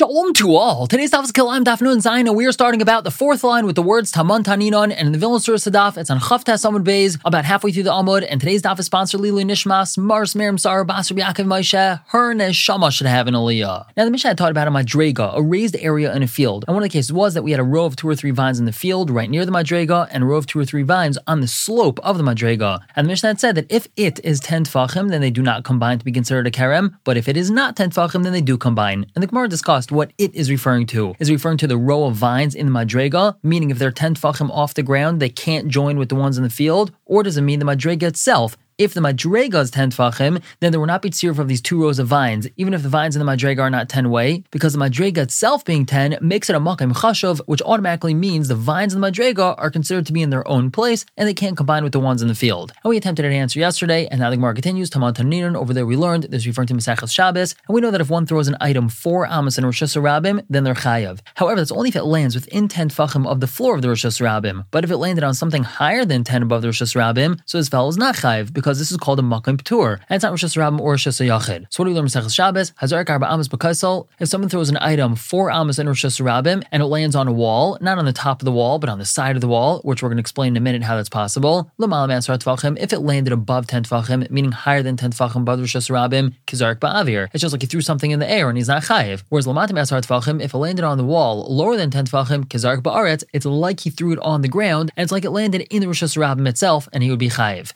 Shalom to all. Today's daf is Kilayim Daf Nun Zayin, and we are starting about the fourth line with the words Taman Taninon, and in the Vilna Surah Sadaf, it's on Chav Tes Amud Beis, about halfway through the Amud, and today's daf is sponsored Lilu Nishmas, Mars Miriam Sar, Basar Yaakov Moshe, her Neshama should have an Aliyah. Now the Mishnah had taught about a Madrega, a raised area in a field, and one of the cases was that we had a row of two or three vines in the field right near the Madrega, and a row of two or three vines on the slope of the Madrega. And the Mishnah had said that if it is 10 tfachim, then they do not combine to be considered a karem, but if it is not 10 tfachim, then they do combine. And the Gemara discussed what it is referring to. Is referring to the row of vines in the madrega, meaning if they're 10 tfachim off the ground, they can't join with the ones in the field, or does it mean the madrega itself if the madrega is 10 tfachim, then there will not be tziruf these two rows of vines, even if the vines in the madrega are not 10 way, because the madrega itself being 10 makes it a makim chashav, which automatically means the vines in the madrega are considered to be in their own place and they can't combine with the ones in the field. And we attempted an answer yesterday, and now the Gemara continues. Taman Taninon, over there we learned this referring to Maseches Shabbos, and we know that if one throws an item four amos in reshus harabim, then they're chayav. However, that's only if it lands within 10 tfachim of the floor of the reshus harabim. But if it landed on something higher than 10 above the reshus harabim, so this fellow is not chayav, because this is called a makim p'tur, and it's not Rosh Hashanah or Rosh Hashanah. So what do we learn in Maseches Shabbos? Hazar Arba Amos B'Kaisel. If someone throws an item four amos in reshus harabim and it lands on a wall, not on the top of the wall, but on the side of the wall, which we're going to explain in a minute how that's possible. If it landed above 10 tfachim, meaning higher than 10 tfachim above reshus harabim, Ba'avir. It's just like he threw something in the air and he's not chayiv. Whereas Lamatim Asar tfachim, if it landed on the wall lower than 10 tfachim, Kizark Ba'aretz, it's like he threw it on the ground, and it's like it landed in the reshus harabim itself, and he would be chayiv.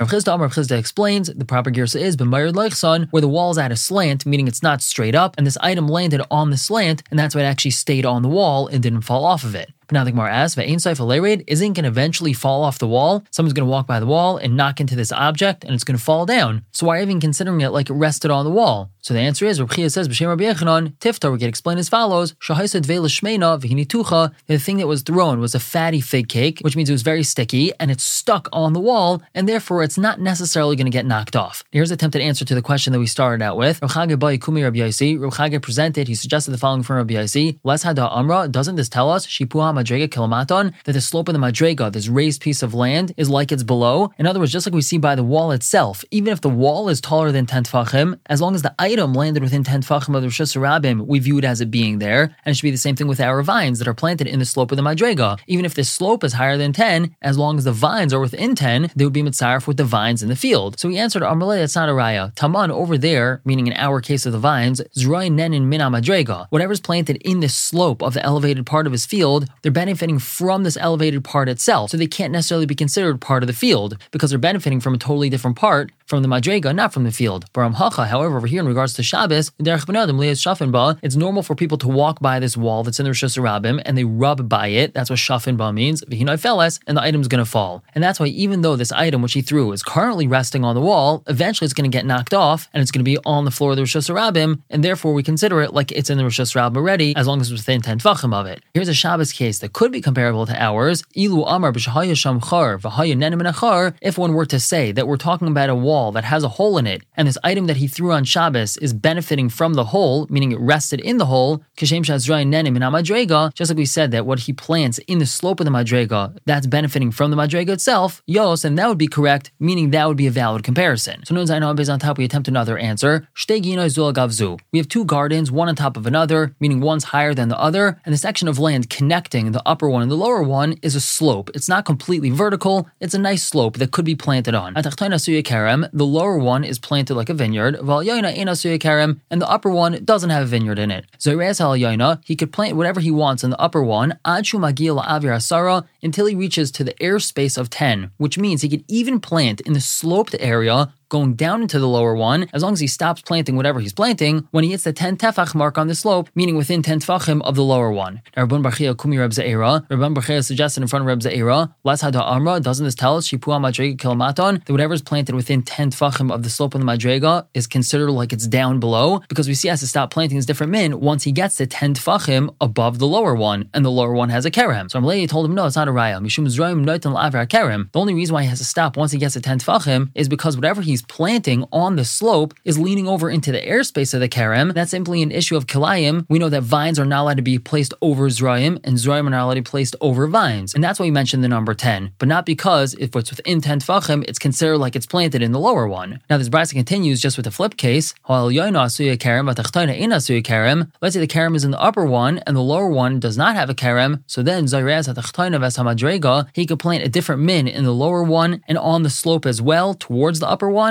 Explains the proper girsa is b'mayir leichson, where the wall's at a slant, meaning it's not straight up, and this item landed on the slant, and that's why it actually stayed on the wall and didn't fall off of it. The Gemara asks, "Ve'ain seif isn't going to eventually fall off the wall. Someone's going to walk by the wall and knock into this object, and it's going to fall down. So why even considering it like it rested on the wall?" So the answer is, Rabbi says, "B'shem Rabbi Yochanan, Tiftar." We get explained as follows: "Shahaisa dveila shmeina v'hinitucha." The thing that was thrown was a fatty fig cake, which means it was very sticky and it's stuck on the wall, and therefore it's not necessarily going to get knocked off. Here's an attempted answer to the question that we started out with. Rabbi Kumi Rabbi. Rabbi presented. He suggested the following from Rabbi Yaisi: "Les hada amra." Doesn't this tell us shipuha madrega kilamaton that the slope of the madrega, this raised piece of land, is like it's below? In other words, just like we see by the wall itself, even if the wall is taller than ten tfachim, as long as the item landed within 10 tfachim of the reshus harabim, we view it as it being there. And it should be the same thing with our vines that are planted in the slope of the Madrega. Even if the slope is higher than 10, as long as the vines are within 10, they would be mitzaref with the vines in the field. So we answered, Amalei, that's not a raya. Taman over there, meaning in our case of the vines, Zroy Nenin Mina Madrega. Whatever's planted in the slope of the elevated part of his field, they're benefiting from this elevated part itself. So they can't necessarily be considered part of the field because they're benefiting from a totally different part from the Madrega, not from the field. Baram however, over here in regards to Shabbos, it's normal for people to walk by this wall that's in the reshus harabim and they rub by it. That's what Shafin Ba means. And the item's going to fall. And that's why even though this item which he threw is currently resting on the wall, eventually it's going to get knocked off and it's going to be on the floor of the reshus harabim, and therefore we consider it like it's in the reshus harabim already, as long as it's within 10 tvachim of it. Here's a Shabbos case that could be comparable to ours. Ilu Amar if one were to say that we're talking about a wall wall that has a hole in it, and this item that he threw on Shabbos is benefiting from the hole, meaning it rested in the hole, just like we said that what he plants in the slope of the madrega, that's benefiting from the madrega itself, yos, and that would be correct, meaning that would be a valid comparison. So notice based on top, we attempt another answer. We have two gardens, one on top of another, meaning one's higher than the other, and the section of land connecting the upper one and the lower one is a slope. It's not completely vertical, it's a nice slope that could be planted on the lower one is planted like a vineyard, and the upper one doesn't have a vineyard in it. So Yayana, he could plant whatever he wants in the upper one until he reaches to the airspace of 10, which means he could even plant in the sloped area going down into the lower one, as long as he stops planting whatever he's planting, when he hits the 10 tefach mark on the slope, meaning within 10 tefachim of the lower one. Now, Rabban Barchia Kumi Reb Ze'era, Rabban Barchia suggested in front of Reb Ze'era, Les Hada Amra, doesn't this tell us, Shipua Madrega Kilmaton, that whatever is planted within 10 tefachim of the slope of the Madrega is considered like it's down below, because we see he has to stop planting his different min once he gets to 10 tefachim above the lower one, and the lower one has a kerem. So Amalei told him, no, it's not a raya. Mishum Zroim Noitan Kerem. The only reason why he has to stop once he gets to 10 tefachim is because whatever he's planting on the slope is leaning over into the airspace of the kerem, that's simply an issue of kilayim. We know that vines are not allowed to be placed over zrayim, and zrayim are not allowed to be placed over vines. And that's why we mentioned the number 10, but not because if it's within 10 tfachim, it's considered like it's planted in the lower one. Now, this brisa continues just with the flip case. Let's say the kerem is in the upper one, and the lower one does not have a kerem, so then he could plant a different min in the lower one and on the slope as well towards the upper one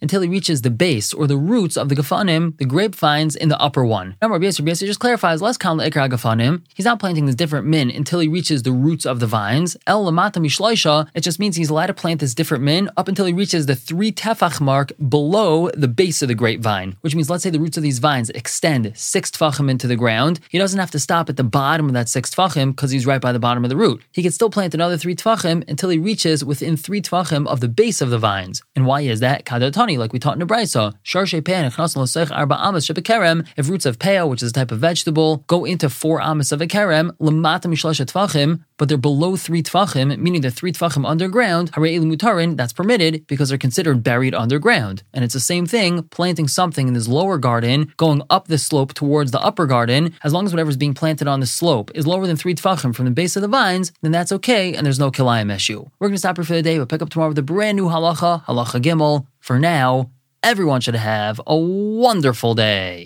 until he reaches the base or the roots of the gafanim, the grapevines in the upper one. Now, Rabbi just clarifies less kan ikra gafanim. He's not planting this different min until he reaches the roots of the vines. El lamata mishloisha. It just means he's allowed to plant this different min up until he reaches the three tefach mark below the base of the grapevine. Which means, let's say the roots of these vines extend six tefachim into the ground. He doesn't have to stop at the bottom of that six tefachim because he's right by the bottom of the root. He can still plant another three tefachim until he reaches within three tefachim of the base of the vines. And why is that? Kadatani, like we taught in the Brisa. Sharshe arba amas shebekerem. If roots of peo, which is a type of vegetable, go into four amas of a kerem, lamata but they're below three tvachim, meaning they're three tvachim underground, harei mutarin, that's permitted because they're considered buried underground. And it's the same thing, planting something in this lower garden, going up the slope towards the upper garden, as long as whatever's being planted on the slope is lower than three tvachim from the base of the vines, then that's okay, and there's no kilayim issue. We're going to stop here for the day, but pick up tomorrow with a brand new halacha, halacha gimel. For now, everyone should have a wonderful day.